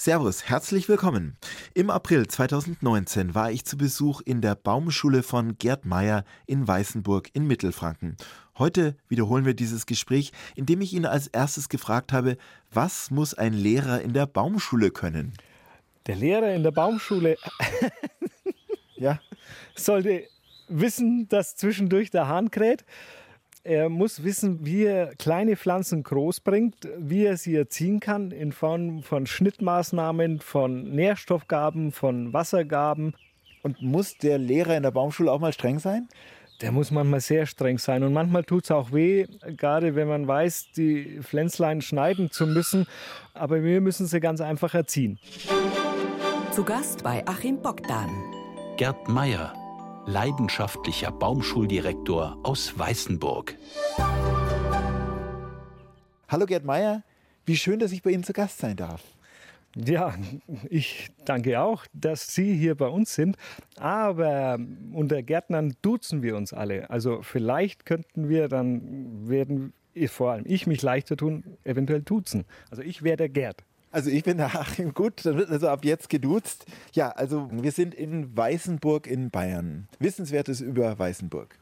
Servus, herzlich willkommen. Im April 2019 war ich zu Besuch in der Baumschule von Gerd Meyer in Weißenburg in Mittelfranken. Heute wiederholen wir dieses Gespräch, indem ich ihn als erstes gefragt habe, was muss ein Lehrer in der Baumschule können? Der Lehrer in der Baumschule Ja, sollte wissen, dass zwischendurch der Hahn kräht. Er muss wissen, wie er kleine Pflanzen groß bringt, wie er sie erziehen kann in Form von Schnittmaßnahmen, von Nährstoffgaben, von Wassergaben. und muss der Lehrer in der Baumschule auch mal streng sein? Der muss manchmal sehr streng sein und manchmal tut es auch weh, gerade wenn man weiß, die Pflänzlein schneiden zu müssen. Aber wir müssen sie ganz einfach erziehen. Zu Gast bei Achim Bogdan. Gerd Meyer, leidenschaftlicher Baumschuldirektor aus Weißenburg. Hallo Gerd Meyer, wie schön, dass ich bei Ihnen zu Gast sein darf. Ja, ich danke auch, dass Sie hier bei uns sind. Aber unter Gärtnern duzen wir uns alle. Also vielleicht könnten wir dann werden vor allem ich mich leichter tun, eventuell duzen. Also ich wäre der Gerd. Also ich bin der Achim Gut, dann wird also ab jetzt geduzt. Ja, also wir sind in Weißenburg in Bayern. Wissenswertes über Weißenburg.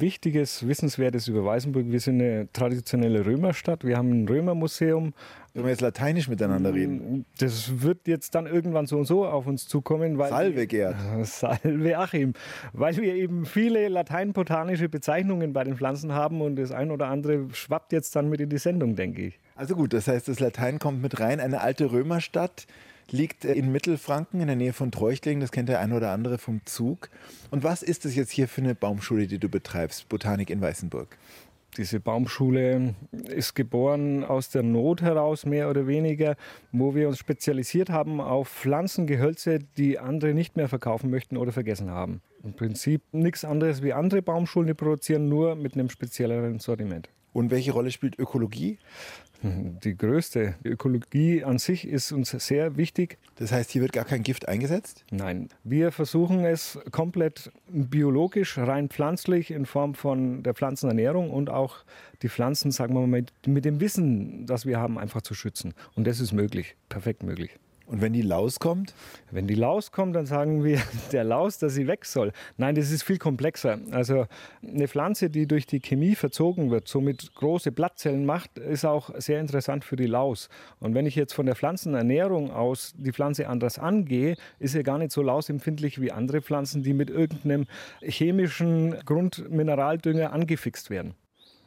Wichtiges, Wissenswertes über Weißenburg. Wir sind eine traditionelle Römerstadt. Wir haben ein Römermuseum. Wenn wir jetzt lateinisch miteinander reden. Das wird jetzt dann irgendwann so und so auf uns zukommen. Weil Salve, Gerd. Salve Achim. Weil wir eben viele lateinbotanische Bezeichnungen bei den Pflanzen haben und das ein oder andere schwappt jetzt dann mit in die Sendung, denke ich. Also gut, das heißt, das Latein kommt mit rein. Eine alte Römerstadt liegt äh, in Mittelfranken in der Nähe von Treuchtlingen. Das kennt der eine oder andere vom Zug. Und was ist das jetzt hier für eine Baumschule, die du betreibst? Botanik in Weißenburg. Diese Baumschule ist geboren aus der Not heraus, mehr oder weniger, wo wir uns spezialisiert haben auf Pflanzengehölze, die andere nicht mehr verkaufen möchten oder vergessen haben. Im Prinzip nichts anderes wie andere Baumschulen, die produzieren, nur mit einem spezielleren Sortiment. Und welche Rolle spielt Ökologie? Die größte Die Ökologie an sich ist uns sehr wichtig. Das heißt, hier wird gar kein Gift eingesetzt? Nein, wir versuchen es komplett biologisch, rein pflanzlich in Form von der Pflanzenernährung und auch die Pflanzen, sagen wir mal, mit, mit dem Wissen, das wir haben, einfach zu schützen. Und das ist möglich, perfekt möglich. Und wenn die Laus kommt? Wenn die Laus kommt, dann sagen wir der Laus, dass sie weg soll. Nein, das ist viel komplexer. Also eine Pflanze, die durch die Chemie verzogen wird, somit große Blattzellen macht, ist auch sehr interessant für die Laus. Und wenn ich jetzt von der Pflanzenernährung aus die Pflanze anders angehe, ist sie gar nicht so lausempfindlich wie andere Pflanzen, die mit irgendeinem chemischen Grundmineraldünger angefixt werden.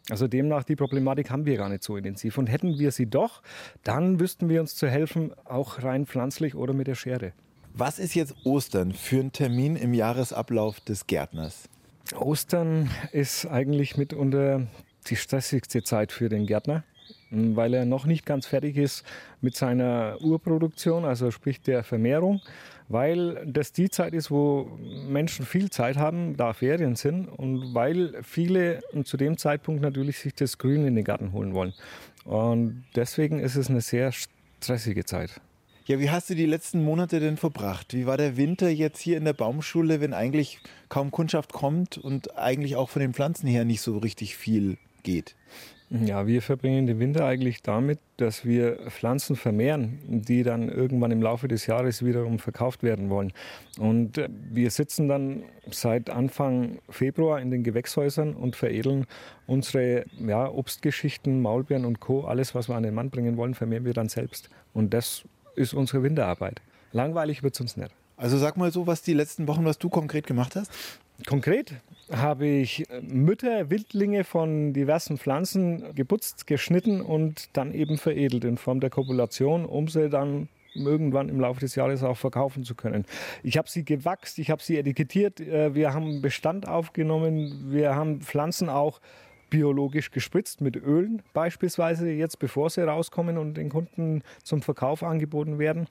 Also demnach, die Problematik haben wir gar nicht so intensiv. Und hätten wir sie doch, dann wüssten wir uns zu helfen, auch rein pflanzlich oder mit der Schere. Was ist jetzt Ostern für ein Termin im Jahresablauf des Gärtners? Ostern ist eigentlich mitunter die stressigste Zeit für den Gärtner, weil er noch nicht ganz fertig ist mit seiner Urproduktion, also sprich der Vermehrung, weil das die Zeit ist, wo Menschen viel Zeit haben, da Ferien sind und weil viele zu dem Zeitpunkt natürlich sich das Grün in den Garten holen wollen. Und deswegen ist es eine sehr stressige Zeit. Ja, wie hast du die letzten Monate denn verbracht? Wie war der Winter jetzt hier in der Baumschule, wenn eigentlich kaum Kundschaft kommt und eigentlich auch von den Pflanzen her nicht so richtig viel geht? Ja, wir verbringen den Winter eigentlich damit, dass wir Pflanzen vermehren, die dann irgendwann im Laufe des Jahres wiederum verkauft werden wollen. Und äh, wir sitzen dann seit Anfang Februar in den Gewächshäusern und veredeln unsere ja, Obstgeschichten, Maulbeeren und Co. Alles, was wir an den Mann bringen wollen, vermehren wir dann selbst. Und das ist unsere Winterarbeit. Langweilig wird es uns nicht. Also sag mal so, was die letzten Wochen, was du konkret gemacht hast? Konkret habe ich Mütter, Wildlinge von diversen Pflanzen geputzt, geschnitten und dann eben veredelt in Form der Kopulation, um sie dann irgendwann im Laufe des Jahres auch verkaufen zu können. Ich habe sie gewachst, ich habe sie etikettiert, äh, wir haben Bestand aufgenommen, wir haben Pflanzen auch biologisch gespritzt mit Ölen beispielsweise jetzt bevor sie rauskommen und den Kunden zum Verkauf angeboten werden.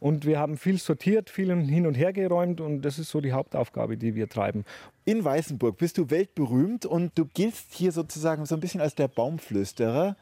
Und wir haben viel sortiert, viel hin und her geräumt und das ist so die Hauptaufgabe, die wir treiben. In Weißenburg bist du weltberühmt und du giltst hier sozusagen so ein bisschen als der Baumflüsterer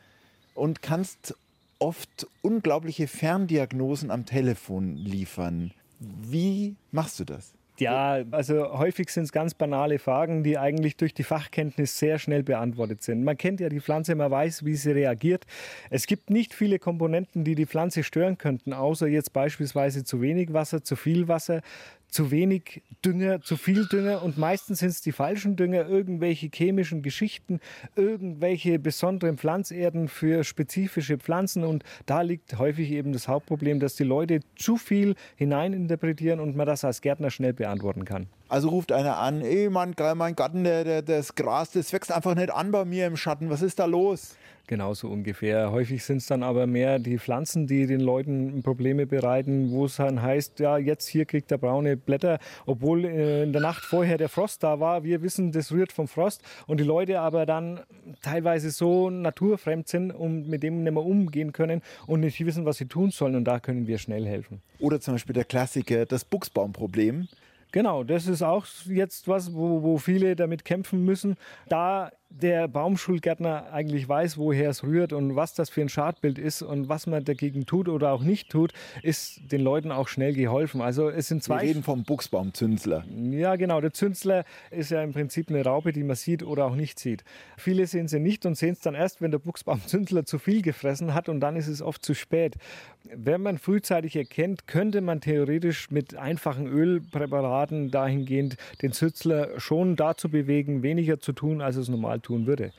und kannst oft unglaubliche Ferndiagnosen am Telefon liefern. Wie machst du das? Ja, also häufig sind es ganz banale Fragen, die eigentlich durch die Fachkenntnis sehr schnell beantwortet sind. Man kennt ja die Pflanze, man weiß, wie sie reagiert. Es gibt nicht viele Komponenten, die die Pflanze stören könnten, außer jetzt beispielsweise zu wenig Wasser, zu viel Wasser, zu wenig Dünger, zu viel Dünger und meistens sind es die falschen Dünger, irgendwelche chemischen Geschichten, irgendwelche besonderen Pflanzerden für spezifische Pflanzen und da liegt häufig eben das Hauptproblem, dass die Leute zu viel hineininterpretieren und man das als Gärtner schnell beantworten kann. Also ruft einer an, ey, mein, mein Garten, der, der, das Gras, das wächst einfach nicht an bei mir im Schatten, was ist da los? Genauso ungefähr. Häufig sind es dann aber mehr die Pflanzen, die den Leuten Probleme bereiten, wo es dann heißt, ja, jetzt hier kriegt er braune Blätter, obwohl äh, in der Nacht vorher der Frost da war. Wir wissen, das rührt vom Frost und die Leute aber dann teilweise so naturfremd sind und mit dem nicht mehr umgehen können und nicht wissen, was sie tun sollen und da können wir schnell helfen. Oder zum Beispiel der Klassiker, das Buchsbaumproblem. Genau, das ist auch jetzt was, wo, wo viele damit kämpfen müssen. Da der Baumschulgärtner eigentlich weiß, woher es rührt und was das für ein Schadbild ist und was man dagegen tut oder auch nicht tut, ist den Leuten auch schnell geholfen. Also es sind zwei. Wir reden vom Buchsbaumzünsler. Ja, genau. Der Zünsler ist ja im Prinzip eine Raupe, die man sieht oder auch nicht sieht. Viele sehen sie nicht und sehen es dann erst, wenn der Buchsbaumzünsler zu viel gefressen hat und dann ist es oft zu spät. Wenn man frühzeitig erkennt, könnte man theoretisch mit einfachen Ölpräparaten dahingehend den Zünsler schon dazu bewegen, weniger zu tun, als es normal tun würde.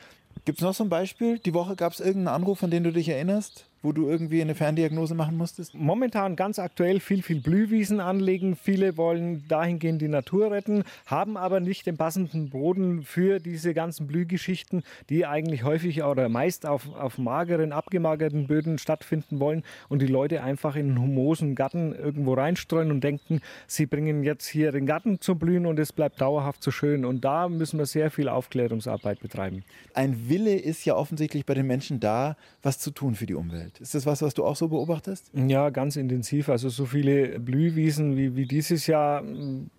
Gibt es noch so ein Beispiel? Die Woche gab es irgendeinen Anruf, an den du dich erinnerst? Wo du irgendwie eine Ferndiagnose machen musstest? Momentan ganz aktuell viel, viel Blühwiesen anlegen. Viele wollen dahingehend die Natur retten, haben aber nicht den passenden Boden für diese ganzen Blühgeschichten, die eigentlich häufig oder meist auf, auf mageren, abgemagerten Böden stattfinden wollen und die Leute einfach in einen humosen Garten irgendwo reinstreuen und denken, sie bringen jetzt hier den Garten zum Blühen und es bleibt dauerhaft so schön. Und da müssen wir sehr viel Aufklärungsarbeit betreiben. Ein Wille ist ja offensichtlich bei den Menschen da, was zu tun für die Umwelt. Umwelt. Ist das was, was du auch so beobachtest? Ja, ganz intensiv. Also so viele Blühwiesen wie, wie dieses Jahr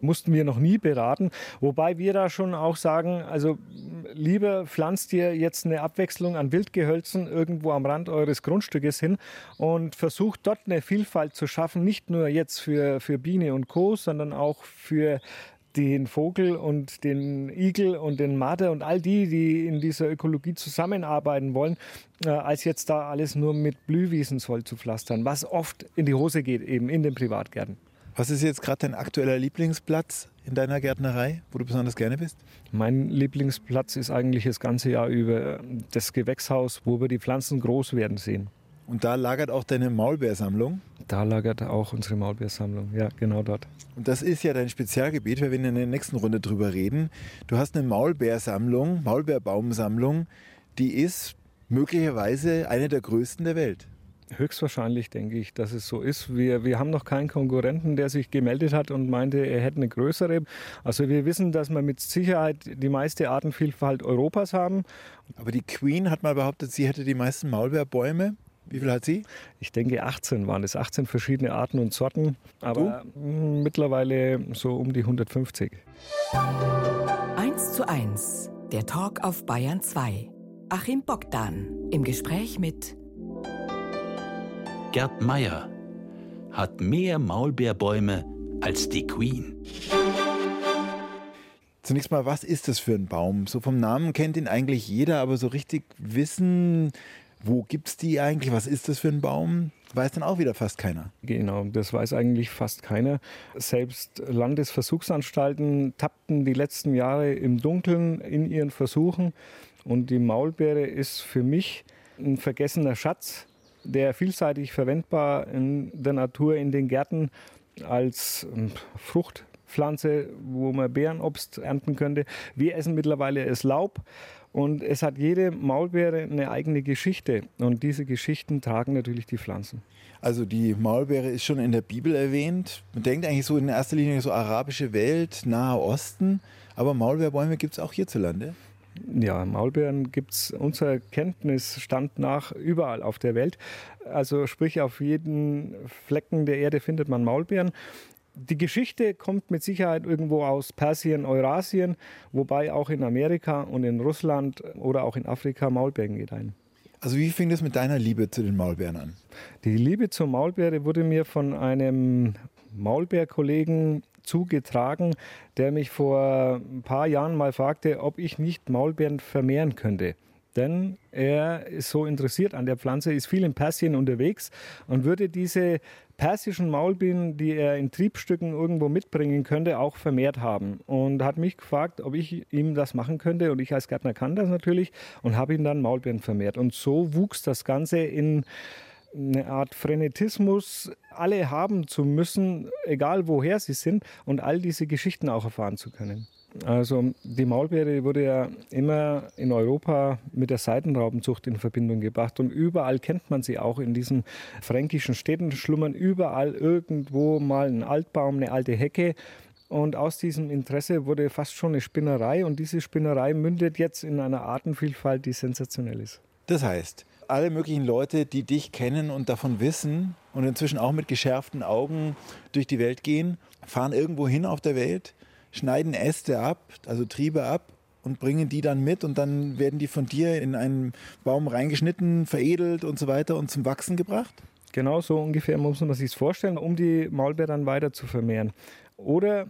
mussten wir noch nie beraten. Wobei wir da schon auch sagen, also lieber pflanzt ihr jetzt eine Abwechslung an Wildgehölzen irgendwo am Rand eures Grundstückes hin und versucht dort eine Vielfalt zu schaffen, nicht nur jetzt für, für Biene und Co., sondern auch für den Vogel und den Igel und den Marder und all die, die in dieser Ökologie zusammenarbeiten wollen, äh, als jetzt da alles nur mit Blühwiesen voll zu pflastern, was oft in die Hose geht, eben in den Privatgärten. Was ist jetzt gerade dein aktueller Lieblingsplatz in deiner Gärtnerei, wo du besonders gerne bist? Mein Lieblingsplatz ist eigentlich das ganze Jahr über das Gewächshaus, wo wir die Pflanzen groß werden sehen. Und da lagert auch deine Maulbeersammlung? Da lagert auch unsere Maulbeersammlung, ja, genau dort. Und das ist ja dein Spezialgebiet, wir werden in der nächsten Runde drüber reden. Du hast eine Maulbeersammlung, Maulbeerbaumsammlung, die ist möglicherweise eine der größten der Welt. Höchstwahrscheinlich denke ich, dass es so ist. Wir, wir haben noch keinen Konkurrenten, der sich gemeldet hat und meinte, er hätte eine größere. Also wir wissen, dass wir mit Sicherheit die meiste Artenvielfalt Europas haben. Aber die Queen hat mal behauptet, sie hätte die meisten Maulbeerbäume. Wie viel hat sie? Ich denke 18 waren es, 18 verschiedene Arten und Sorten, aber du? mittlerweile so um die 150. 1 zu 1, der Talk auf Bayern 2. Achim Bogdan im Gespräch mit Gerd Meyer hat mehr Maulbeerbäume als die Queen. Zunächst mal, was ist das für ein Baum? So vom Namen kennt ihn eigentlich jeder, aber so richtig wissen, wo gibt es die eigentlich? Was ist das für ein Baum? Weiß dann auch wieder fast keiner. Genau, das weiß eigentlich fast keiner. Selbst Landesversuchsanstalten tappten die letzten Jahre im Dunkeln in ihren Versuchen. Und die Maulbeere ist für mich ein vergessener Schatz, der vielseitig verwendbar in der Natur, in den Gärten als ähm, Fruchtpflanze, wo man Beerenobst ernten könnte. Wir essen mittlerweile das Laub und es hat jede Maulbeere eine eigene Geschichte. Und diese Geschichten tragen natürlich die Pflanzen. Also die Maulbeere ist schon in der Bibel erwähnt. Man denkt eigentlich so in erster Linie so arabische Welt, Nahe Osten. Aber Maulbeerbäume gibt es auch hierzulande. Ja, Maulbeeren gibt es unserer Kenntnisstand nach überall auf der Welt. Also sprich, auf jedem Flecken der Erde findet man Maulbeeren. Die Geschichte kommt mit Sicherheit irgendwo aus Persien, Eurasien, wobei auch in Amerika und in Russland oder auch in Afrika Maulbeeren gedeihen. Also wie fing das mit deiner Liebe zu den Maulbeeren an? Die Liebe zur Maulbeere wurde mir von einem Maulbeerkollegen zugetragen, der mich vor ein paar Jahren mal fragte, ob ich nicht Maulbeeren vermehren könnte denn er ist so interessiert an der Pflanze, ist viel in Persien unterwegs und würde diese persischen Maulbienen, die er in Triebstücken irgendwo mitbringen könnte, auch vermehrt haben. Und hat mich gefragt, ob ich ihm das machen könnte. Und ich als Gärtner kann das natürlich und habe ihm dann Maulbeeren vermehrt. Und so wuchs das Ganze in eine Art Frenetismus, alle haben zu müssen, egal woher sie sind, und all diese Geschichten auch erfahren zu können. Also die Maulbeere wurde ja immer in Europa mit der Seidenraubenzucht in Verbindung gebracht und überall kennt man sie auch in diesen fränkischen Städten schlummern überall irgendwo mal ein Altbaum, eine alte Hecke und aus diesem Interesse wurde fast schon eine Spinnerei und diese Spinnerei mündet jetzt in einer Artenvielfalt, die sensationell ist. Das heißt, alle möglichen Leute, die dich kennen und davon wissen und inzwischen auch mit geschärften Augen durch die Welt gehen, fahren irgendwo hin auf der Welt schneiden Äste ab, also Triebe ab und bringen die dann mit und dann werden die von dir in einen Baum reingeschnitten, veredelt und so weiter und zum Wachsen gebracht? Genau so ungefähr muss man sich vorstellen, um die Maulbeer dann weiter zu vermehren. Oder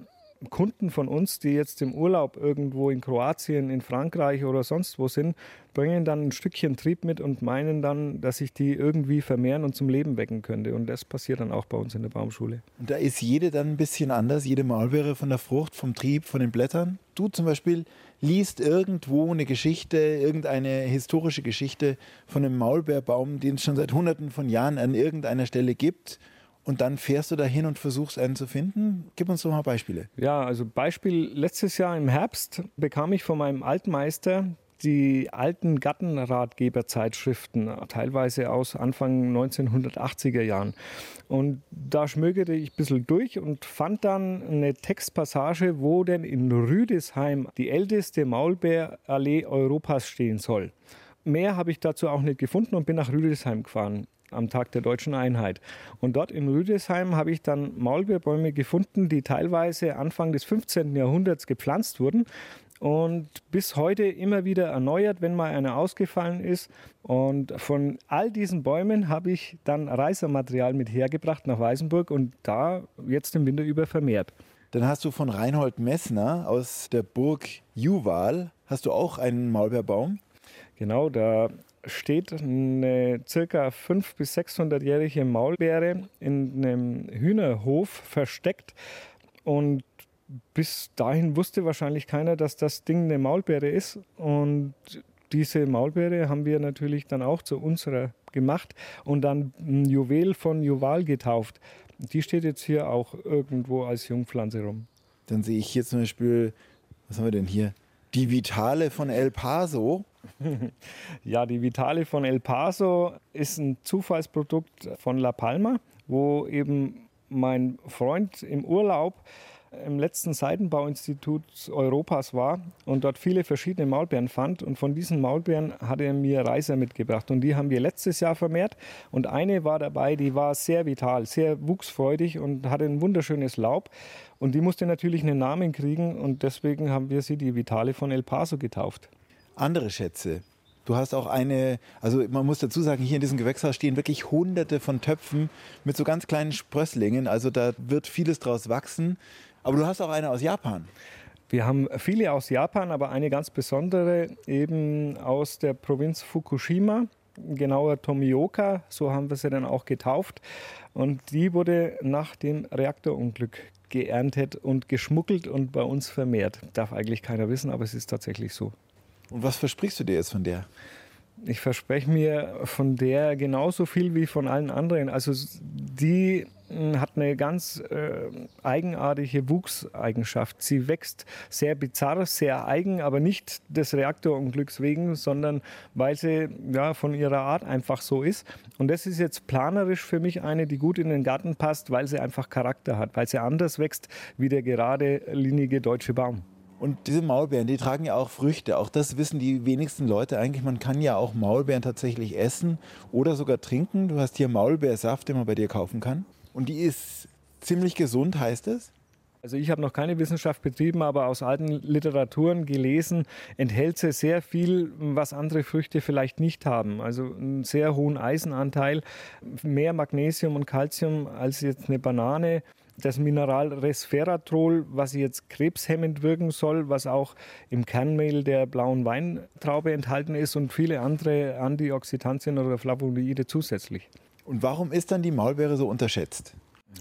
Kunden von uns, die jetzt im Urlaub irgendwo in Kroatien, in Frankreich oder sonst wo sind, bringen dann ein Stückchen Trieb mit und meinen dann, dass ich die irgendwie vermehren und zum Leben wecken könnte. Und das passiert dann auch bei uns in der Baumschule. Und da ist jede dann ein bisschen anders, jede Maulbeere von der Frucht, vom Trieb, von den Blättern. Du zum Beispiel liest irgendwo eine Geschichte, irgendeine historische Geschichte von einem Maulbeerbaum, den es schon seit Hunderten von Jahren an irgendeiner Stelle gibt und dann fährst du dahin und versuchst einen zu finden. Gib uns doch mal Beispiele. Ja, also Beispiel letztes Jahr im Herbst bekam ich von meinem Altmeister die alten Gattenratgeberzeitschriften, teilweise aus Anfang 1980er Jahren. Und da schmögerte ich ein bisschen durch und fand dann eine Textpassage, wo denn in Rüdesheim die älteste Maulbeerallee Europas stehen soll. Mehr habe ich dazu auch nicht gefunden und bin nach Rüdesheim gefahren am Tag der deutschen Einheit. Und dort in Rüdesheim habe ich dann Maulbeerbäume gefunden, die teilweise Anfang des 15. Jahrhunderts gepflanzt wurden und bis heute immer wieder erneuert, wenn mal einer ausgefallen ist. Und von all diesen Bäumen habe ich dann Reisermaterial mit hergebracht nach Weißenburg und da jetzt im Winter über vermehrt. Dann hast du von Reinhold Messner aus der Burg Juwal, hast du auch einen Maulbeerbaum? Genau, da steht eine circa 500 bis 600-jährige Maulbeere in einem Hühnerhof versteckt und bis dahin wusste wahrscheinlich keiner, dass das Ding eine Maulbeere ist und diese Maulbeere haben wir natürlich dann auch zu unserer gemacht und dann ein Juwel von Juval getauft. Die steht jetzt hier auch irgendwo als Jungpflanze rum. Dann sehe ich hier zum Beispiel, was haben wir denn hier? Die Vitale von El Paso. ja, die Vitale von El Paso ist ein Zufallsprodukt von La Palma, wo eben mein Freund im Urlaub im letzten Seidenbauinstitut Europas war und dort viele verschiedene Maulbeeren fand. Und von diesen Maulbeeren hat er mir Reiser mitgebracht. Und die haben wir letztes Jahr vermehrt. Und eine war dabei, die war sehr vital, sehr wuchsfreudig und hatte ein wunderschönes Laub. Und die musste natürlich einen Namen kriegen. Und deswegen haben wir sie die Vitale von El Paso getauft andere Schätze. Du hast auch eine, also man muss dazu sagen, hier in diesem Gewächshaus stehen wirklich hunderte von Töpfen mit so ganz kleinen Sprösslingen. Also da wird vieles draus wachsen. Aber du hast auch eine aus Japan. Wir haben viele aus Japan, aber eine ganz besondere eben aus der Provinz Fukushima, genauer Tomioka, so haben wir sie dann auch getauft. Und die wurde nach dem Reaktorunglück geerntet und geschmuggelt und bei uns vermehrt. Darf eigentlich keiner wissen, aber es ist tatsächlich so. Und was versprichst du dir jetzt von der? Ich verspreche mir von der genauso viel wie von allen anderen. Also die hm, hat eine ganz äh, eigenartige Wuchseigenschaft. Sie wächst sehr bizarr, sehr eigen, aber nicht des Reaktorunglücks wegen, sondern weil sie ja, von ihrer Art einfach so ist. Und das ist jetzt planerisch für mich eine, die gut in den Garten passt, weil sie einfach Charakter hat, weil sie anders wächst wie der geradelinige deutsche Baum. Und diese Maulbeeren, die tragen ja auch Früchte. Auch das wissen die wenigsten Leute eigentlich. Man kann ja auch Maulbeeren tatsächlich essen oder sogar trinken. Du hast hier Maulbeersaft, den man bei dir kaufen kann. Und die ist ziemlich gesund, heißt es? Also ich habe noch keine Wissenschaft betrieben, aber aus alten Literaturen gelesen, enthält sie sehr viel, was andere Früchte vielleicht nicht haben. Also einen sehr hohen Eisenanteil, mehr Magnesium und Calcium als jetzt eine Banane das Mineral Resveratrol, was jetzt krebshemmend wirken soll, was auch im Kernmehl der blauen Weintraube enthalten ist und viele andere Antioxidantien oder Flavonoide zusätzlich. Und warum ist dann die Maulbeere so unterschätzt?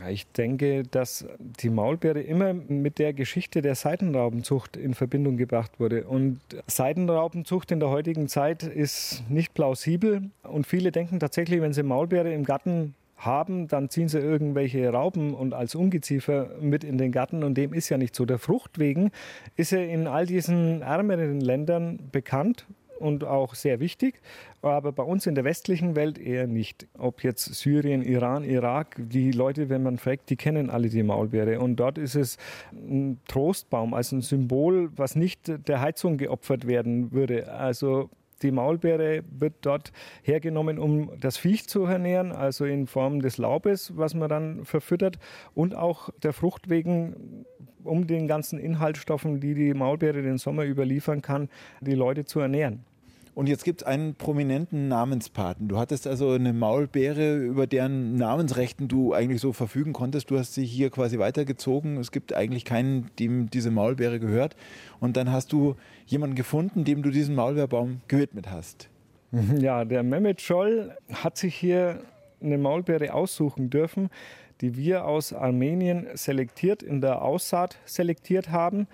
Ich denke, dass die Maulbeere immer mit der Geschichte der Seidenraubenzucht in Verbindung gebracht wurde. Und Seidenraubenzucht in der heutigen Zeit ist nicht plausibel. Und viele denken tatsächlich, wenn sie Maulbeere im Garten haben, dann ziehen sie irgendwelche Raupen und als Ungeziefer mit in den Garten und dem ist ja nicht so. Der Frucht wegen ist er in all diesen ärmeren Ländern bekannt und auch sehr wichtig, aber bei uns in der westlichen Welt eher nicht. Ob jetzt Syrien, Iran, Irak, die Leute, wenn man fragt, die kennen alle die Maulbeere und dort ist es ein Trostbaum, also ein Symbol, was nicht der Heizung geopfert werden würde. Also die Maulbeere wird dort hergenommen, um das Viech zu ernähren, also in Form des Laubes, was man dann verfüttert und auch der Frucht wegen um den ganzen Inhaltsstoffen, die die Maulbeere den Sommer überliefern kann, die Leute zu ernähren. Und jetzt gibt es einen prominenten Namenspaten. Du hattest also eine Maulbeere, über deren Namensrechten du eigentlich so verfügen konntest. Du hast sie hier quasi weitergezogen. Es gibt eigentlich keinen, dem diese Maulbeere gehört. Und dann hast du jemanden gefunden, dem du diesen Maulbeerbaum gewidmet hast. Ja, der Mehmet Scholl hat sich hier eine Maulbeere aussuchen dürfen die wir aus Armenien selektiert, in der Aussaat selektiert haben.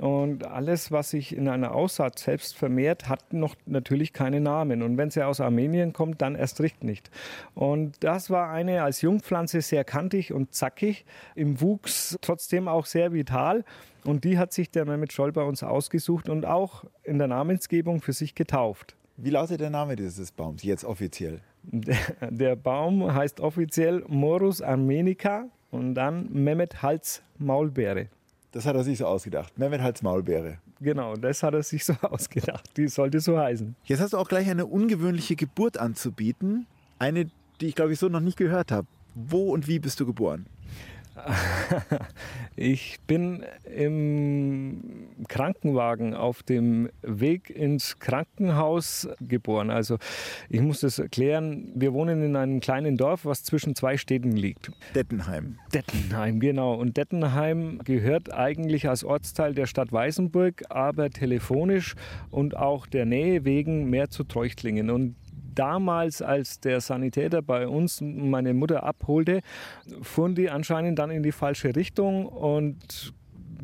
Und alles, was sich in einer Aussaat selbst vermehrt, hat noch natürlich keine Namen. Und wenn sie aus Armenien kommt, dann erst recht nicht. Und das war eine als Jungpflanze sehr kantig und zackig, im Wuchs trotzdem auch sehr vital. Und die hat sich der Mehmet Scholl bei uns ausgesucht und auch in der Namensgebung für sich getauft. Wie lautet der Name dieses Baums jetzt offiziell? Der, der Baum heißt offiziell Morus armenica und dann Mehmet Hals Maulbeere. Das hat er sich so ausgedacht. Mehmet Hals Maulbeere. Genau, das hat er sich so ausgedacht. Die sollte so heißen. Jetzt hast du auch gleich eine ungewöhnliche Geburt anzubieten. Eine, die ich glaube ich so noch nicht gehört habe. Wo und wie bist du geboren? Ich bin im Krankenwagen auf dem Weg ins Krankenhaus geboren. Also ich muss das erklären. Wir wohnen in einem kleinen Dorf, was zwischen zwei Städten liegt. Dettenheim. Dettenheim, genau. Und Dettenheim gehört eigentlich als Ortsteil der Stadt Weißenburg, aber telefonisch und auch der Nähe wegen mehr zu Treuchtlingen. Und damals, als der Sanitäter bei uns meine Mutter abholte, fuhren die anscheinend dann in die falsche Richtung und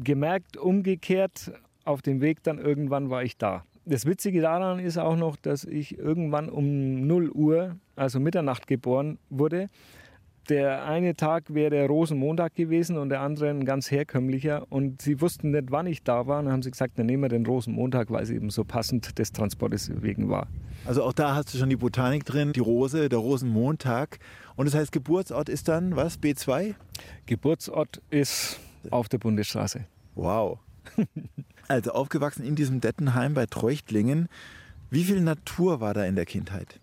gemerkt, umgekehrt, auf dem Weg dann irgendwann war ich da. Das Witzige daran ist auch noch, dass ich irgendwann um 0 Uhr, also Mitternacht geboren wurde. Der eine Tag wäre der Rosenmontag gewesen und der andere ein ganz herkömmlicher. Und sie wussten nicht, wann ich da war. Und dann haben sie gesagt, dann nehmen wir den Rosenmontag, weil es eben so passend des Transportes wegen war. Also auch da hast du schon die Botanik drin, die Rose, der Rosenmontag. Und das heißt, Geburtsort ist dann was? B2? Geburtsort ist auf der Bundesstraße. Wow. also aufgewachsen in diesem Dettenheim bei Treuchtlingen. Wie viel Natur war da in der Kindheit?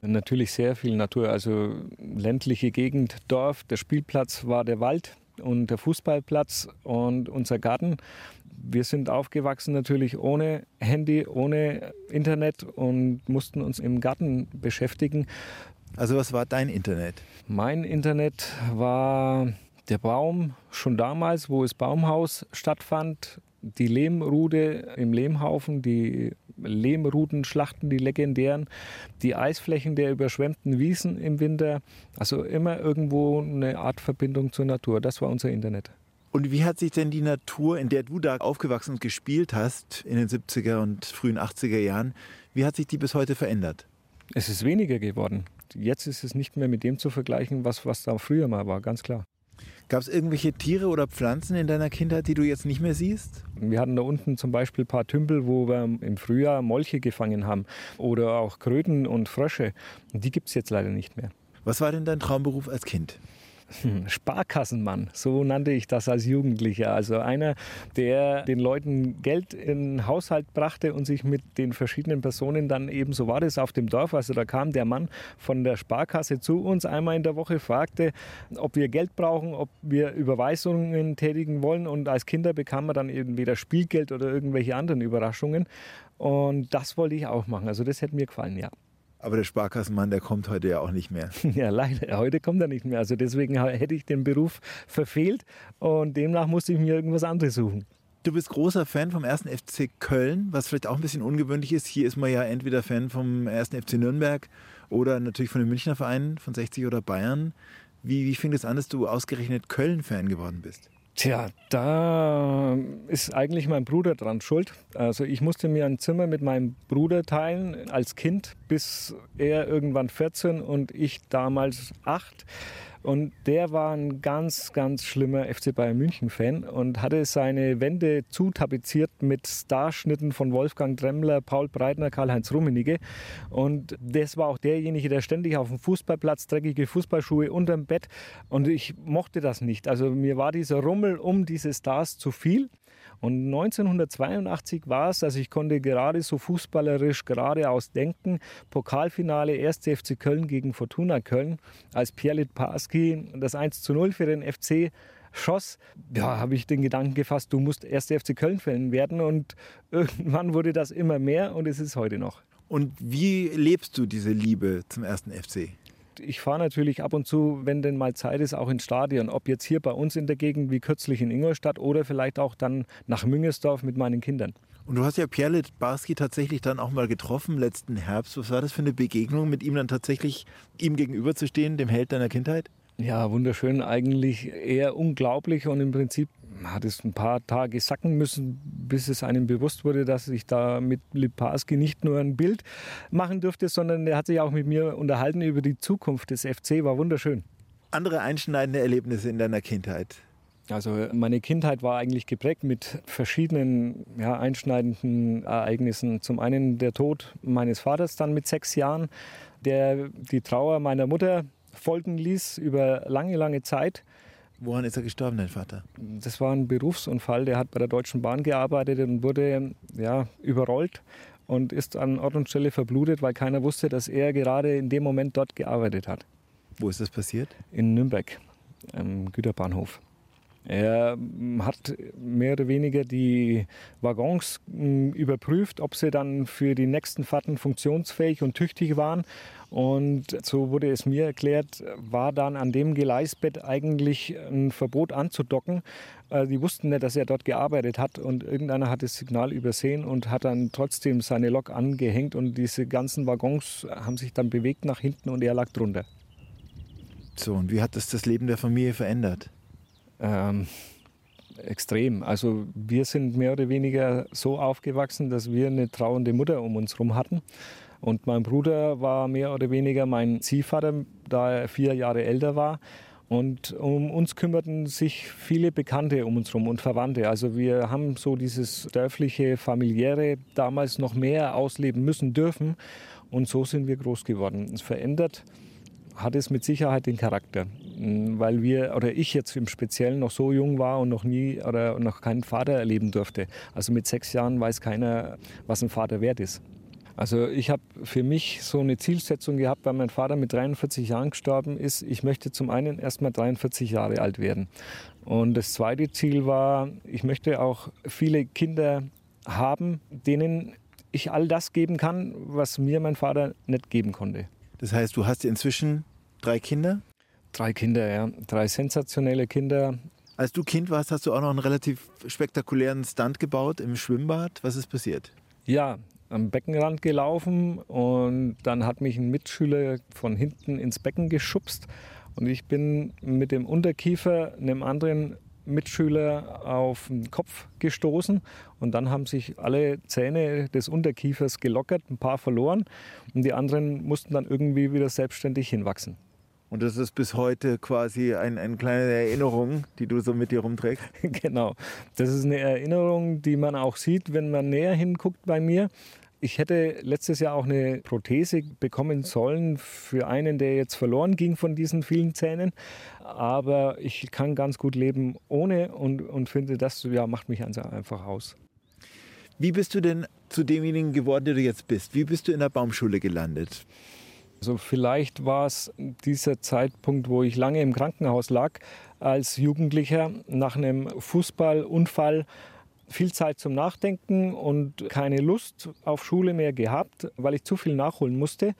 Natürlich sehr viel Natur, also ländliche Gegend, Dorf, der Spielplatz war der Wald und der Fußballplatz und unser Garten. Wir sind aufgewachsen natürlich ohne Handy, ohne Internet und mussten uns im Garten beschäftigen. Also was war dein Internet? Mein Internet war der Baum schon damals, wo das Baumhaus stattfand, die Lehmrude im Lehmhaufen, die Lehmrudenschlachten, die legendären, die Eisflächen der überschwemmten Wiesen im Winter. Also immer irgendwo eine Art Verbindung zur Natur. Das war unser Internet. Und wie hat sich denn die Natur, in der du da aufgewachsen und gespielt hast, in den 70er und frühen 80er Jahren, wie hat sich die bis heute verändert? Es ist weniger geworden. Jetzt ist es nicht mehr mit dem zu vergleichen, was, was da früher mal war, ganz klar. Gab es irgendwelche Tiere oder Pflanzen in deiner Kindheit, die du jetzt nicht mehr siehst? Wir hatten da unten zum Beispiel ein paar Tümpel, wo wir im Frühjahr Molche gefangen haben oder auch Kröten und Frösche. Die gibt es jetzt leider nicht mehr. Was war denn dein Traumberuf als Kind? Hm, Sparkassenmann, so nannte ich das als Jugendlicher. Also einer, der den Leuten Geld in den Haushalt brachte und sich mit den verschiedenen Personen dann eben, so war das auf dem Dorf, also da kam der Mann von der Sparkasse zu uns einmal in der Woche, fragte, ob wir Geld brauchen, ob wir Überweisungen tätigen wollen und als Kinder bekam man dann eben weder Spielgeld oder irgendwelche anderen Überraschungen und das wollte ich auch machen, also das hätte mir gefallen, ja. Aber der Sparkassenmann, der kommt heute ja auch nicht mehr. Ja, leider. Heute kommt er nicht mehr. Also deswegen hätte ich den Beruf verfehlt und demnach musste ich mir irgendwas anderes suchen. Du bist großer Fan vom 1. FC Köln, was vielleicht auch ein bisschen ungewöhnlich ist. Hier ist man ja entweder Fan vom 1. FC Nürnberg oder natürlich von den Münchner Vereinen, von 60 oder Bayern. Wie, wie fing es an, dass du ausgerechnet Köln-Fan geworden bist? Tja, da ist eigentlich mein Bruder dran schuld. Also ich musste mir ein Zimmer mit meinem Bruder teilen als Kind, bis er irgendwann 14 und ich damals 8. Und der war ein ganz, ganz schlimmer FC Bayern München-Fan und hatte seine Wände zutapeziert mit Starschnitten von Wolfgang Dremmler, Paul Breitner, Karl-Heinz Rummenigge. Und das war auch derjenige, der ständig auf dem Fußballplatz dreckige Fußballschuhe unterm Bett. Und ich mochte das nicht. Also mir war dieser Rummel um diese Stars zu viel. Und 1982 war es, also ich konnte gerade so fußballerisch geradeaus denken. Pokalfinale 1. FC Köln gegen Fortuna Köln, als Pierre Litparski das 1 zu 0 für den FC schoss, ja, habe ich den Gedanken gefasst, du musst 1. FC Köln-Fan werden. Und irgendwann wurde das immer mehr und es ist heute noch. Und wie lebst du diese Liebe zum ersten FC? Ich fahre natürlich ab und zu, wenn denn mal Zeit ist, auch ins Stadion. Ob jetzt hier bei uns in der Gegend wie kürzlich in Ingolstadt oder vielleicht auch dann nach Müngersdorf mit meinen Kindern. Und du hast ja Pierre Barski tatsächlich dann auch mal getroffen letzten Herbst. Was war das für eine Begegnung, mit ihm dann tatsächlich ihm gegenüberzustehen, dem Held deiner Kindheit? Ja, wunderschön, eigentlich eher unglaublich und im Prinzip hat es ein paar Tage sacken müssen, bis es einem bewusst wurde, dass ich da mit Liparski nicht nur ein Bild machen durfte, sondern er hat sich auch mit mir unterhalten über die Zukunft des FC. War wunderschön. Andere einschneidende Erlebnisse in deiner Kindheit? Also meine Kindheit war eigentlich geprägt mit verschiedenen ja, einschneidenden Ereignissen. Zum einen der Tod meines Vaters dann mit sechs Jahren, der die Trauer meiner Mutter folgen ließ über lange, lange Zeit. Woran ist er gestorben, dein Vater? Das war ein Berufsunfall. Der hat bei der Deutschen Bahn gearbeitet und wurde ja, überrollt und ist an Ort und Stelle verblutet, weil keiner wusste, dass er gerade in dem Moment dort gearbeitet hat. Wo ist das passiert? In Nürnberg, am Güterbahnhof. Er hat mehr oder weniger die Waggons hm, überprüft, ob sie dann für die nächsten Fahrten funktionsfähig und tüchtig waren. Und so wurde es mir erklärt, war dann an dem Gleisbett eigentlich ein Verbot anzudocken. Äh, die wussten nicht, dass er dort gearbeitet hat und irgendeiner hat das Signal übersehen und hat dann trotzdem seine Lok angehängt und diese ganzen Waggons haben sich dann bewegt nach hinten und er lag drunter. So, und wie hat das das Leben der Familie verändert? Ähm, extrem. Also wir sind mehr oder weniger so aufgewachsen, dass wir eine trauernde Mutter um uns herum hatten. Und mein Bruder war mehr oder weniger mein Ziehvater, da er vier Jahre älter war. Und um uns kümmerten sich viele Bekannte um uns herum und Verwandte. Also wir haben so dieses dörfliche, familiäre damals noch mehr ausleben müssen dürfen. Und so sind wir groß geworden. Es verändert hat es mit Sicherheit den Charakter, weil wir oder ich jetzt im Speziellen noch so jung war und noch nie oder noch keinen Vater erleben durfte. Also mit sechs Jahren weiß keiner, was ein Vater wert ist. Also ich habe für mich so eine Zielsetzung gehabt, weil mein Vater mit 43 Jahren gestorben ist. Ich möchte zum einen erst mal 43 Jahre alt werden. Und das zweite Ziel war, ich möchte auch viele Kinder haben, denen ich all das geben kann, was mir mein Vater nicht geben konnte. Das heißt, du hast inzwischen drei Kinder? Drei Kinder, ja. Drei sensationelle Kinder. Als du Kind warst, hast du auch noch einen relativ spektakulären Stunt gebaut im Schwimmbad. Was ist passiert? Ja, am Beckenrand gelaufen und dann hat mich ein Mitschüler von hinten ins Becken geschubst und ich bin mit dem Unterkiefer einem anderen Mitschüler auf den Kopf gestoßen und dann haben sich alle Zähne des Unterkiefers gelockert, ein paar verloren und die anderen mussten dann irgendwie wieder selbstständig hinwachsen. Und das ist bis heute quasi ein, eine kleine Erinnerung, die du so mit dir rumträgst? genau. Das ist eine Erinnerung, die man auch sieht, wenn man näher hinguckt bei mir. Ich hätte letztes Jahr auch eine Prothese bekommen sollen für einen, der jetzt verloren ging von diesen vielen Zähnen. Aber ich kann ganz gut leben ohne und, und finde, das ja, macht mich einfach aus. Wie bist du denn zu demjenigen geworden, der du jetzt bist? Wie bist du in der Baumschule gelandet? Also vielleicht war es dieser Zeitpunkt, wo ich lange im Krankenhaus lag als Jugendlicher nach einem Fußballunfall viel Zeit zum Nachdenken und keine Lust auf Schule mehr gehabt, weil ich zu viel nachholen musste.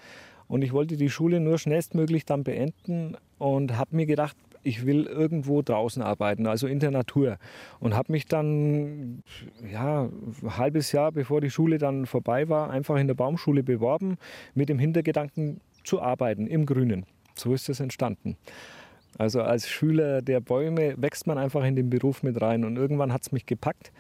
Und ich wollte die Schule nur schnellstmöglich dann beenden und habe mir gedacht, ich will irgendwo draußen arbeiten, also in der Natur. Und habe mich dann, ja, ein halbes Jahr bevor die Schule dann vorbei war, einfach in der Baumschule beworben, mit dem Hintergedanken zu arbeiten im Grünen. So ist es entstanden. Also als Schüler der Bäume wächst man einfach in den Beruf mit rein. Und irgendwann hat es mich gepackt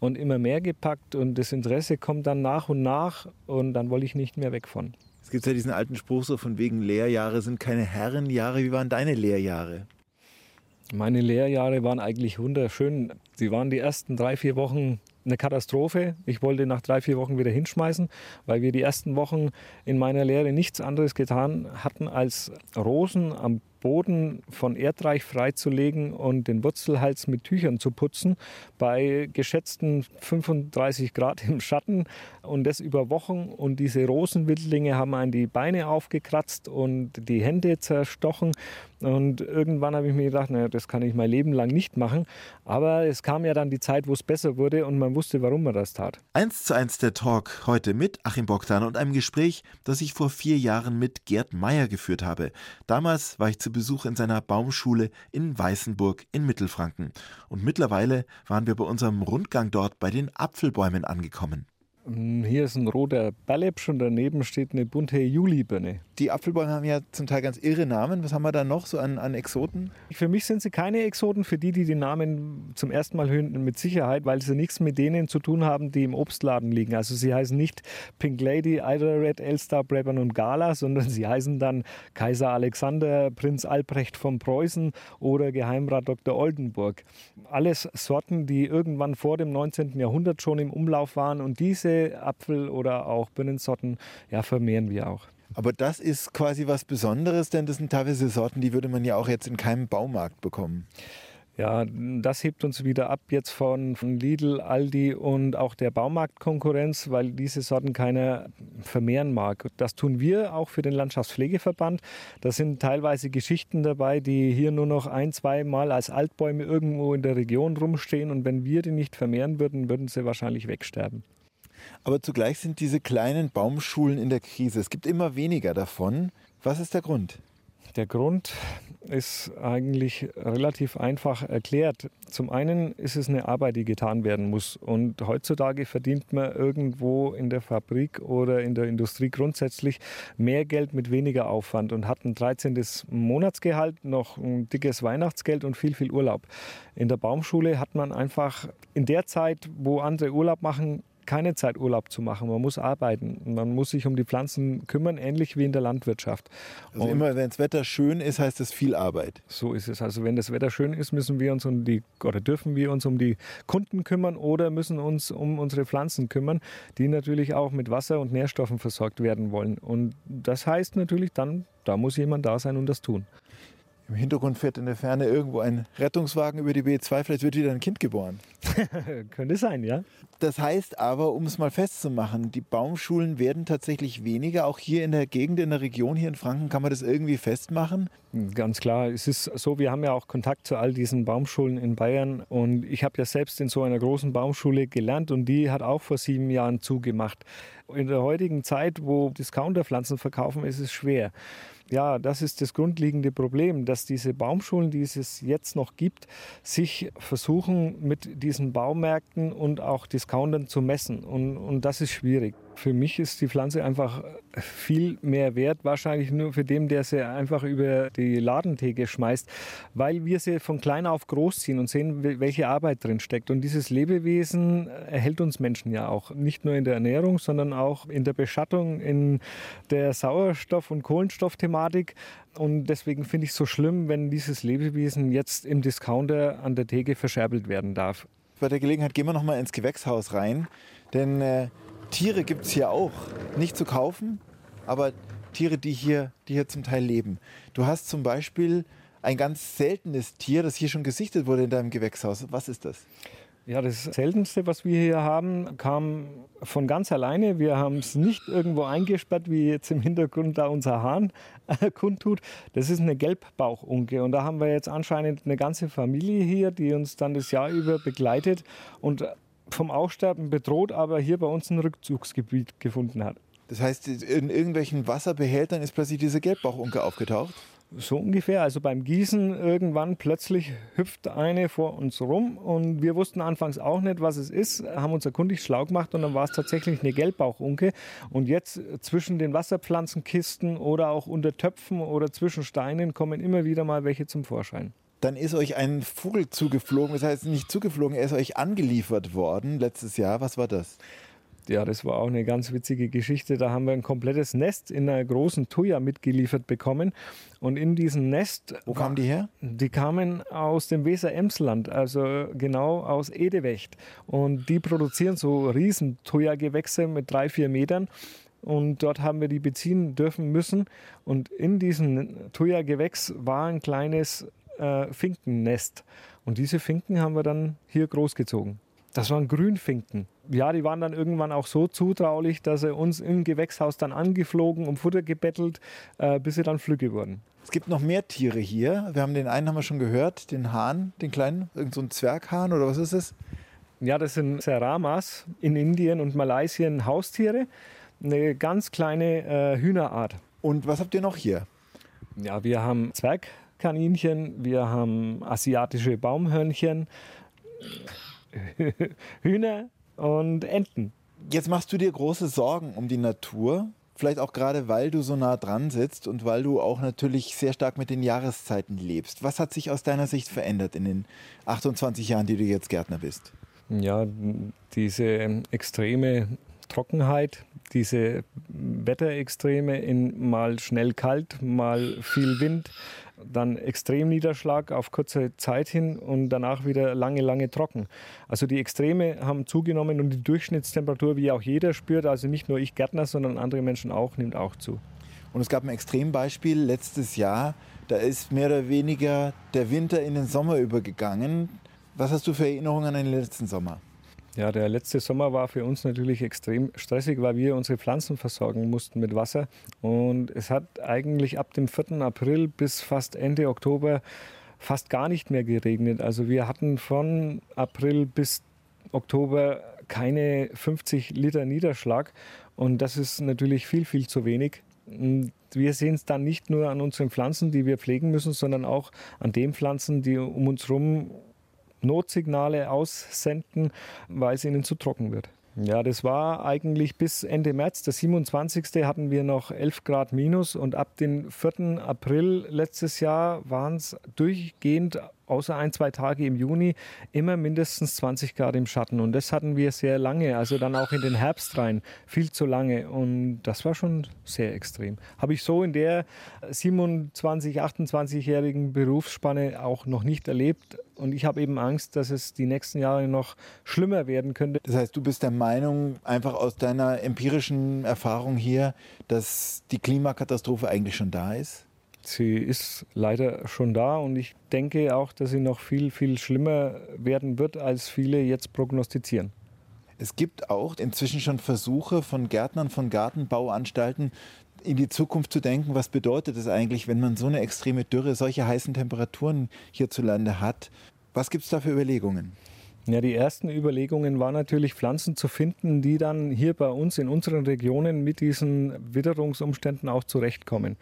und immer mehr gepackt. Und das Interesse kommt dann nach und nach. Und dann wollte ich nicht mehr weg von. Es gibt ja diesen alten Spruch so von wegen Lehrjahre sind keine Herrenjahre. Wie waren deine Lehrjahre? Meine Lehrjahre waren eigentlich wunderschön. Sie waren die ersten drei, vier Wochen eine Katastrophe. Ich wollte nach drei, vier Wochen wieder hinschmeißen, weil wir die ersten Wochen in meiner Lehre nichts anderes getan hatten, als Rosen am Boden von Erdreich freizulegen und den Wurzelhals mit Tüchern zu putzen, bei geschätzten 35 Grad im Schatten und das über Wochen. Und diese Rosenwildlinge haben einen die Beine aufgekratzt und die Hände zerstochen. Und irgendwann habe ich mir gedacht, naja, das kann ich mein Leben lang nicht machen. Aber es kam ja dann die Zeit, wo es besser wurde und man wusste, warum man das tat. Eins zu eins der Talk heute mit Achim Bogdan und einem Gespräch, das ich vor vier Jahren mit Gerd Meyer geführt habe. Damals war ich zu Besuch in seiner Baumschule in Weißenburg in Mittelfranken. Und mittlerweile waren wir bei unserem Rundgang dort bei den Apfelbäumen angekommen. Hier ist ein roter Ballepsch und daneben steht eine bunte Julibirne. Die Apfelbäume haben ja zum Teil ganz irre Namen. Was haben wir da noch so an, an Exoten? Für mich sind sie keine Exoten. Für die, die den Namen zum ersten Mal hören, mit Sicherheit, weil sie nichts mit denen zu tun haben, die im Obstladen liegen. Also sie heißen nicht Pink Lady, Ida Red, Elstar, Brabant und Gala, sondern sie heißen dann Kaiser Alexander, Prinz Albrecht von Preußen oder Geheimrat Dr. Oldenburg. Alles Sorten, die irgendwann vor dem 19. Jahrhundert schon im Umlauf waren und diese Apfel- oder auch Birnensorten ja, vermehren wir auch. Aber das ist quasi was Besonderes, denn das sind teilweise Sorten, die würde man ja auch jetzt in keinem Baumarkt bekommen. Ja, das hebt uns wieder ab jetzt von, von Lidl, Aldi und auch der Baumarktkonkurrenz, weil diese Sorten keiner vermehren mag. Das tun wir auch für den Landschaftspflegeverband. Da sind teilweise Geschichten dabei, die hier nur noch ein, zwei Mal als Altbäume irgendwo in der Region rumstehen und wenn wir die nicht vermehren würden, würden sie wahrscheinlich wegsterben. Aber zugleich sind diese kleinen Baumschulen in der Krise. Es gibt immer weniger davon. Was ist der Grund? Der Grund ist eigentlich relativ einfach erklärt. Zum einen ist es eine Arbeit, die getan werden muss. Und heutzutage verdient man irgendwo in der Fabrik oder in der Industrie grundsätzlich mehr Geld mit weniger Aufwand und hat ein 13. Monatsgehalt, noch ein dickes Weihnachtsgeld und viel, viel Urlaub. In der Baumschule hat man einfach in der Zeit, wo andere Urlaub machen, keine Zeit, Urlaub zu machen. Man muss arbeiten. Man muss sich um die Pflanzen kümmern, ähnlich wie in der Landwirtschaft. Also und immer, wenn das Wetter schön ist, heißt das viel Arbeit. So ist es. Also wenn das Wetter schön ist, müssen wir uns um die oder dürfen wir uns um die Kunden kümmern oder müssen uns um unsere Pflanzen kümmern, die natürlich auch mit Wasser und Nährstoffen versorgt werden wollen. Und das heißt natürlich dann, da muss jemand da sein und das tun. Im Hintergrund fährt in der Ferne irgendwo ein Rettungswagen über die B2. Vielleicht wird wieder ein Kind geboren. Könnte sein, ja. Das heißt aber, um es mal festzumachen, die Baumschulen werden tatsächlich weniger. Auch hier in der Gegend, in der Region hier in Franken, kann man das irgendwie festmachen? Ganz klar. Es ist so, wir haben ja auch Kontakt zu all diesen Baumschulen in Bayern. Und ich habe ja selbst in so einer großen Baumschule gelernt und die hat auch vor sieben Jahren zugemacht. In der heutigen Zeit, wo Discounterpflanzen verkaufen, ist es schwer. Ja, das ist das grundlegende Problem, dass diese Baumschulen, die es jetzt noch gibt, sich versuchen mit diesen Baumärkten und auch Discountern zu messen. Und, und das ist schwierig. Für mich ist die Pflanze einfach viel mehr wert, wahrscheinlich nur für den, der sie einfach über die Ladentheke schmeißt, weil wir sie von klein auf großziehen und sehen, welche Arbeit drin steckt. Und dieses Lebewesen erhält uns Menschen ja auch, nicht nur in der Ernährung, sondern auch in der Beschattung, in der Sauerstoff- und Kohlenstoffthematik. Und deswegen finde ich es so schlimm, wenn dieses Lebewesen jetzt im Discounter an der Theke verscherbelt werden darf. Bei der Gelegenheit gehen wir noch mal ins Gewächshaus rein, denn äh Tiere gibt es hier auch. Nicht zu kaufen, aber Tiere, die hier, die hier zum Teil leben. Du hast zum Beispiel ein ganz seltenes Tier, das hier schon gesichtet wurde in deinem Gewächshaus. Was ist das? Ja, das seltenste, was wir hier haben, kam von ganz alleine. Wir haben es nicht irgendwo eingesperrt, wie jetzt im Hintergrund da unser Hahn äh, kundtut. Das ist eine Gelbbauchunke. Und da haben wir jetzt anscheinend eine ganze Familie hier, die uns dann das Jahr über begleitet. Und vom Aussterben bedroht, aber hier bei uns ein Rückzugsgebiet gefunden hat. Das heißt, in irgendwelchen Wasserbehältern ist plötzlich diese Gelbbauchunke aufgetaucht? So ungefähr. Also beim Gießen irgendwann plötzlich hüpft eine vor uns rum und wir wussten anfangs auch nicht, was es ist, haben uns erkundigt, schlau gemacht und dann war es tatsächlich eine Gelbbauchunke. Und jetzt zwischen den Wasserpflanzenkisten oder auch unter Töpfen oder zwischen Steinen kommen immer wieder mal welche zum Vorschein. Dann ist euch ein Vogel zugeflogen, das heißt nicht zugeflogen, er ist euch angeliefert worden letztes Jahr. Was war das? Ja, das war auch eine ganz witzige Geschichte. Da haben wir ein komplettes Nest in einer großen Tuya mitgeliefert bekommen. Und in diesem Nest. Wo kamen die her? Die kamen aus dem Weser-Emsland, also genau aus Edewecht. Und die produzieren so riesen Tuya-Gewächse mit drei, vier Metern. Und dort haben wir die beziehen dürfen müssen. Und in diesem Tuya-Gewächs war ein kleines äh, Finkennest. Und diese Finken haben wir dann hier großgezogen. Das waren Grünfinken. Ja, die waren dann irgendwann auch so zutraulich, dass sie uns im Gewächshaus dann angeflogen, um Futter gebettelt, äh, bis sie dann flügge wurden. Es gibt noch mehr Tiere hier. Wir haben den einen haben wir schon gehört, den Hahn, den kleinen, irgend so ein Zwerghahn oder was ist es? Ja, das sind Seramas in Indien und Malaysia Haustiere. Eine ganz kleine äh, Hühnerart. Und was habt ihr noch hier? Ja, wir haben Zwergkaninchen, wir haben asiatische Baumhörnchen. Hühner und Enten. Jetzt machst du dir große Sorgen um die Natur. Vielleicht auch gerade, weil du so nah dran sitzt und weil du auch natürlich sehr stark mit den Jahreszeiten lebst. Was hat sich aus deiner Sicht verändert in den 28 Jahren, die du jetzt Gärtner bist? Ja, diese extreme Trockenheit, diese Wetterextreme in mal schnell kalt, mal viel Wind, dann Extremniederschlag auf kurze Zeit hin und danach wieder lange, lange trocken. Also die Extreme haben zugenommen und die Durchschnittstemperatur, wie auch jeder spürt, also nicht nur ich Gärtner, sondern andere Menschen auch, nimmt auch zu. Und es gab ein Extrembeispiel letztes Jahr, da ist mehr oder weniger der Winter in den Sommer übergegangen. Was hast du für Erinnerungen an den letzten Sommer? Ja, der letzte Sommer war für uns natürlich extrem stressig, weil wir unsere Pflanzen versorgen mussten mit Wasser. Und es hat eigentlich ab dem 4. April bis fast Ende Oktober fast gar nicht mehr geregnet. Also wir hatten von April bis Oktober keine 50 Liter Niederschlag. Und das ist natürlich viel, viel zu wenig. Wir sehen es dann nicht nur an unseren Pflanzen, die wir pflegen müssen, sondern auch an den Pflanzen, die um uns herum Notsignale aussenden, weil es ihnen zu trocken wird. Ja, das war eigentlich bis Ende März. Der 27. hatten wir noch 11 Grad minus und ab dem 4. April letztes Jahr waren es durchgehend außer ein, zwei Tage im Juni, immer mindestens 20 Grad im Schatten. Und das hatten wir sehr lange, also dann auch in den Herbst rein, viel zu lange. Und das war schon sehr extrem. Habe ich so in der 27, 28-jährigen Berufsspanne auch noch nicht erlebt. Und ich habe eben Angst, dass es die nächsten Jahre noch schlimmer werden könnte. Das heißt, du bist der Meinung, einfach aus deiner empirischen Erfahrung hier, dass die Klimakatastrophe eigentlich schon da ist? Sie ist leider schon da und ich denke auch, dass sie noch viel, viel schlimmer werden wird, als viele jetzt prognostizieren. Es gibt auch inzwischen schon Versuche von Gärtnern, von Gartenbauanstalten, in die Zukunft zu denken, was bedeutet es eigentlich, wenn man so eine extreme Dürre, solche heißen Temperaturen hierzulande hat. Was gibt es da für Überlegungen? Ja, die ersten Überlegungen waren natürlich, Pflanzen zu finden, die dann hier bei uns in unseren Regionen mit diesen Witterungsumständen auch zurechtkommen.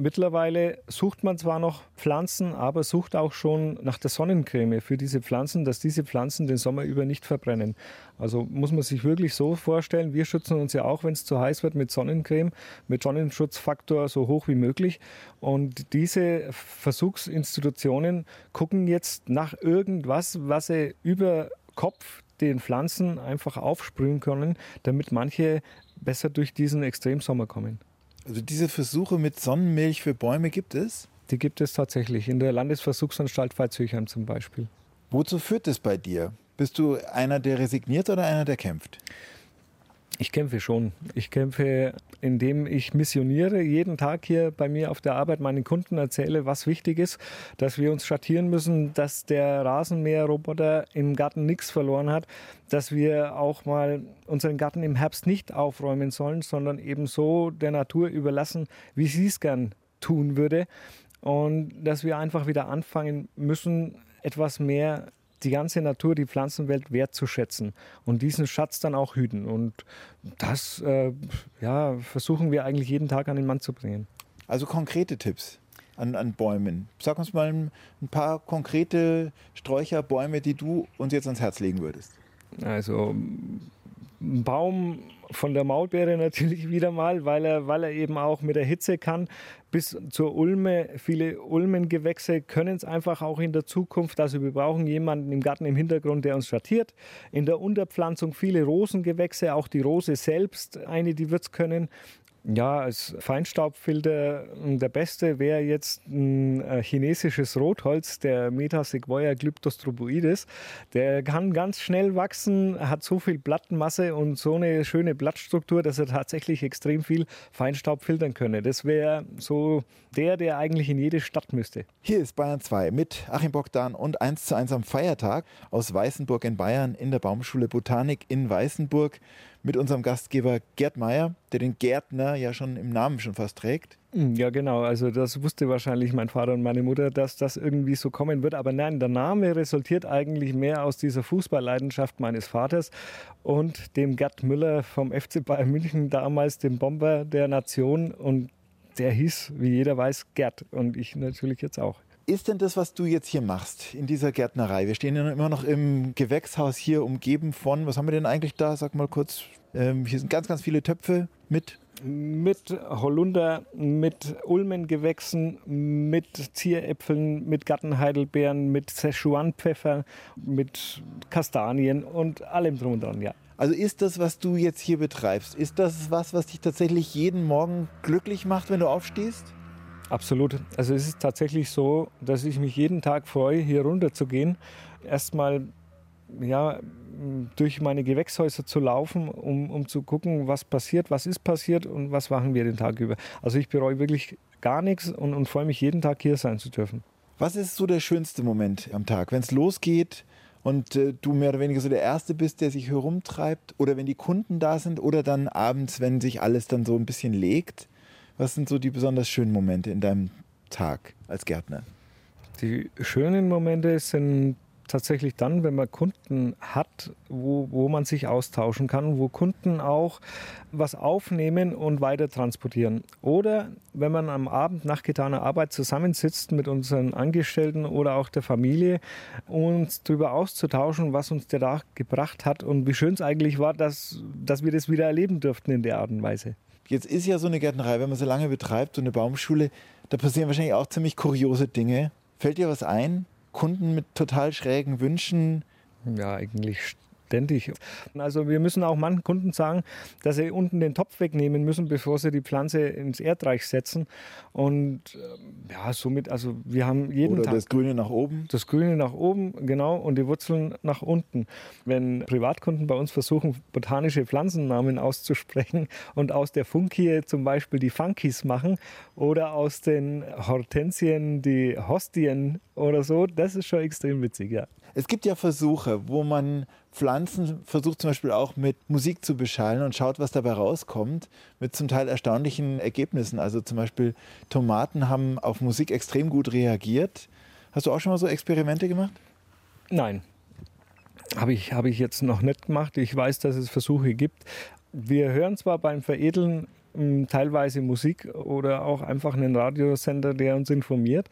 Mittlerweile sucht man zwar noch Pflanzen, aber sucht auch schon nach der Sonnencreme für diese Pflanzen, dass diese Pflanzen den Sommer über nicht verbrennen. Also muss man sich wirklich so vorstellen, wir schützen uns ja auch, wenn es zu heiß wird, mit Sonnencreme, mit Sonnenschutzfaktor so hoch wie möglich. Und diese Versuchsinstitutionen gucken jetzt nach irgendwas, was sie über Kopf den Pflanzen einfach aufsprühen können, damit manche besser durch diesen Extremsommer kommen. Also diese Versuche mit Sonnenmilch für Bäume gibt es? Die gibt es tatsächlich in der Landesversuchsanstalt Pfalzhöchheim zum Beispiel. Wozu führt es bei dir? Bist du einer, der resigniert oder einer, der kämpft? Ich kämpfe schon. Ich kämpfe, indem ich missioniere, jeden Tag hier bei mir auf der Arbeit meinen Kunden erzähle, was wichtig ist, dass wir uns schattieren müssen, dass der Rasenmäherroboter im Garten nichts verloren hat, dass wir auch mal unseren Garten im Herbst nicht aufräumen sollen, sondern eben so der Natur überlassen, wie sie es gern tun würde. Und dass wir einfach wieder anfangen müssen, etwas mehr die ganze Natur, die Pflanzenwelt wertzuschätzen und diesen Schatz dann auch hüten. Und das äh, ja, versuchen wir eigentlich jeden Tag an den Mann zu bringen. Also konkrete Tipps an, an Bäumen. Sag uns mal ein, ein paar konkrete Sträucher, Bäume, die du uns jetzt ans Herz legen würdest. Also ein Baum von der Maulbeere natürlich wieder mal, weil er, weil er eben auch mit der Hitze kann. Bis zur Ulme, viele Ulmengewächse können es einfach auch in der Zukunft. Also wir brauchen jemanden im Garten im Hintergrund, der uns schattiert. In der Unterpflanzung viele Rosengewächse, auch die Rose selbst, eine, die wird es können. Ja, als Feinstaubfilter hm, der beste wäre jetzt ein äh, chinesisches Rotholz, der Metasequoia glyptostroboides. Der kann ganz schnell wachsen, hat so viel Plattenmasse und so eine schöne Blattstruktur, dass er tatsächlich extrem viel Feinstaub filtern könne. Das wäre so der, der eigentlich in jede Stadt müsste. Hier ist Bayern 2 mit Achim Bogdan und 1 zu 1 am Feiertag aus Weißenburg in Bayern in der Baumschule Botanik in Weißenburg mit unserem Gastgeber Gerd Meyer, der den Gärtner ja schon im Namen schon fast trägt. Hm, ja, genau. Also das wusste wahrscheinlich mein Vater und meine Mutter, dass das irgendwie so kommen wird. Aber nein, der Name resultiert eigentlich mehr aus dieser Fußballleidenschaft meines Vaters und dem Gerd Müller vom FC Bayern München, damals dem Bomber der Nation. Und der hieß, wie jeder weiß, Gerd. Und ich natürlich jetzt auch ist denn das, was du jetzt hier machst in dieser Gärtnerei? Wir stehen ja immer noch im Gewächshaus hier, umgeben von, was haben wir denn eigentlich da? Sag mal kurz. Ähm, hier sind ganz, ganz viele Töpfe mit. Mit Holunder, mit Ulmengewächsen, mit Zieräpfeln, mit Gartenheidelbeeren, mit Szechuanpfeffer, mit Kastanien und allem drum und dran, ja. Also ist das, was du jetzt hier betreibst, ist das was, was dich tatsächlich jeden Morgen glücklich macht, wenn du aufstehst? Absolut. Also es ist tatsächlich so, dass ich mich jeden Tag freue, hier runter zu gehen. Erstmal ja, durch meine Gewächshäuser zu laufen, um, um zu gucken, was passiert, was ist passiert und was machen wir den Tag über. Also ich bereue wirklich gar nichts und, und freue mich jeden Tag hier sein zu dürfen. Was ist so der schönste Moment am Tag, wenn es losgeht und äh, du mehr oder weniger so der Erste bist, der sich herumtreibt oder wenn die Kunden da sind oder dann abends, wenn sich alles dann so ein bisschen legt? Was sind so die besonders schönen Momente in deinem Tag als Gärtner? Die schönen Momente sind tatsächlich dann, wenn man Kunden hat, wo, wo man sich austauschen kann, wo Kunden auch was aufnehmen und weiter transportieren. Oder wenn man am Abend nach getaner Arbeit zusammensitzt mit unseren Angestellten oder auch der Familie, uns darüber auszutauschen, was uns der Tag gebracht hat und wie schön es eigentlich war, dass, dass wir das wieder erleben durften in der Art und Weise. Jetzt ist ja so eine Gärtnerei, wenn man so lange betreibt, so eine Baumschule, da passieren wahrscheinlich auch ziemlich kuriose Dinge. Fällt dir was ein? Kunden mit total schrägen Wünschen? Ja, eigentlich ständig. Also wir müssen auch manchen Kunden sagen, dass sie unten den Topf wegnehmen müssen, bevor sie die Pflanze ins Erdreich setzen. Und ähm, ja, somit, also wir haben jeden Oder Tag... das Grüne nach oben. Das Grüne nach oben, genau, und die Wurzeln nach unten. Wenn Privatkunden bei uns versuchen, botanische Pflanzennamen auszusprechen und aus der Funkie zum Beispiel die Funkies machen oder aus den Hortensien die Hostien oder so, das ist schon extrem witzig, ja. Es gibt ja Versuche, wo man Pflanzen versucht zum Beispiel auch mit Musik zu beschallen und schaut, was dabei rauskommt, mit zum Teil erstaunlichen Ergebnissen. Also zum Beispiel Tomaten haben auf Musik extrem gut reagiert. Hast du auch schon mal so Experimente gemacht? Nein, habe ich, hab ich jetzt noch nicht gemacht. Ich weiß, dass es Versuche gibt. Wir hören zwar beim Veredeln hm, teilweise Musik oder auch einfach einen Radiosender, der uns informiert.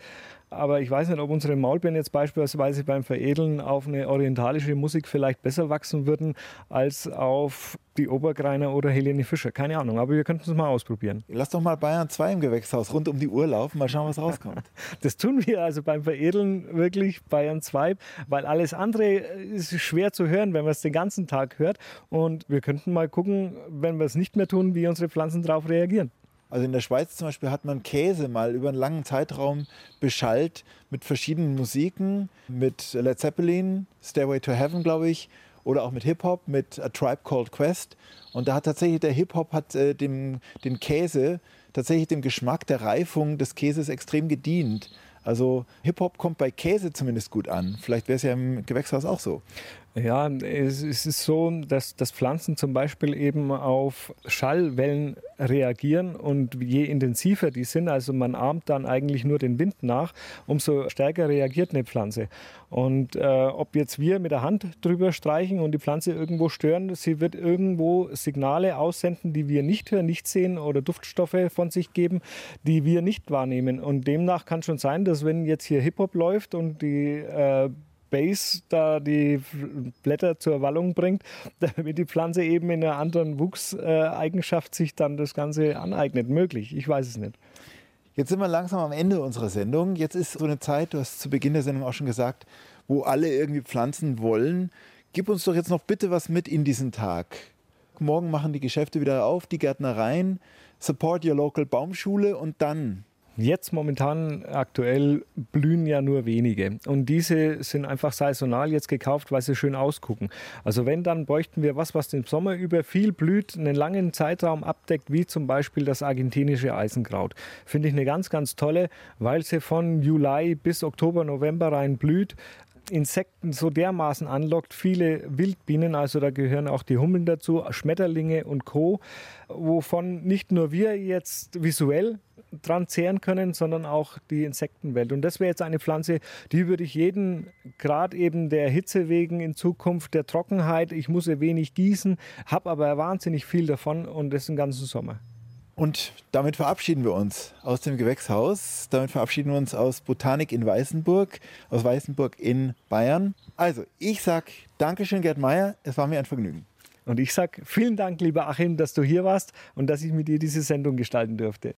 Aber ich weiß nicht, ob unsere Maulbeeren jetzt beispielsweise beim Veredeln auf eine orientalische Musik vielleicht besser wachsen würden als auf die Obergreiner oder Helene Fischer. Keine Ahnung, aber wir könnten es mal ausprobieren. Lass doch mal Bayern 2 im Gewächshaus rund um die Uhr laufen, mal schauen, was rauskommt. das tun wir also beim Veredeln wirklich Bayern 2, weil alles andere ist schwer zu hören, wenn man es den ganzen Tag hört. Und wir könnten mal gucken, wenn wir es nicht mehr tun, wie unsere Pflanzen darauf reagieren. Also in der Schweiz zum Beispiel hat man Käse mal über einen langen Zeitraum beschallt mit verschiedenen Musiken, mit Led Zeppelin, Stairway to Heaven, glaube ich, oder auch mit Hip-Hop, mit A Tribe Called Quest. Und da hat tatsächlich der Hip-Hop hat äh, dem, den Käse, tatsächlich dem Geschmack der Reifung des Käses extrem gedient. Also Hip-Hop kommt bei Käse zumindest gut an. Vielleicht wäre es ja im Gewächshaus auch so. Ja, es, ist so, dass, dass Pflanzen zum Beispiel eben auf Schallwellen reagieren und je intensiver die sind, also man ahmt dann eigentlich nur den Wind nach, umso stärker reagiert eine Pflanze. Und äh, ob jetzt wir mit der Hand drüber streichen und die Pflanze irgendwo stören, sie wird irgendwo Signale aussenden, die wir nicht hören, nicht sehen oder Duftstoffe von sich geben, die wir nicht wahrnehmen. Und demnach kann schon sein, dass wenn jetzt hier Hip-Hop läuft und die äh, Base da die Blätter zur Wallung bringt, damit die Pflanze eben in einer anderen Wuchseigenschaft sich dann das Ganze aneignet. Möglich, ich weiß es nicht. Jetzt sind wir langsam am Ende unserer Sendung. Jetzt ist so eine Zeit, du hast zu Beginn der Sendung auch schon gesagt, wo alle irgendwie pflanzen wollen. Gib uns doch jetzt noch bitte was mit in diesen Tag. Morgen machen die Geschäfte wieder auf, die Gärtnereien. Support your local Baumschule und dann Jetzt momentan aktuell blühen ja nur wenige. Und diese sind einfach saisonal jetzt gekauft, weil sie schön ausgucken. Also wenn, dann bräuchten wir was, was den Sommer über viel blüht, einen langen Zeitraum abdeckt, wie zum Beispiel das argentinische Eisenkraut. Finde ich eine ganz, ganz tolle, weil sie von Juli bis Oktober, November rein blüht. Insekten so dermaßen anlockt, viele Wildbienen, also da gehören auch die Hummeln dazu, Schmetterlinge und Co., wovon nicht nur wir jetzt visuell dran zehren können, sondern auch die Insektenwelt. Und das wäre jetzt eine Pflanze, die würde ich jeden Grad eben der Hitze wegen in Zukunft, der Trockenheit, ich muss ein wenig gießen, habe aber wahnsinnig viel davon und das den ganzen Sommer. Und damit verabschieden wir uns aus dem Gewächshaus. Damit verabschieden wir uns aus Botanik in Weißenburg, aus Weißenburg in Bayern. Also, ich sage Dankeschön, Gerd Meier. Es war mir ein Vergnügen. Und ich sage vielen Dank, lieber Achim, dass du hier warst und dass ich mit dir diese Sendung gestalten durfte.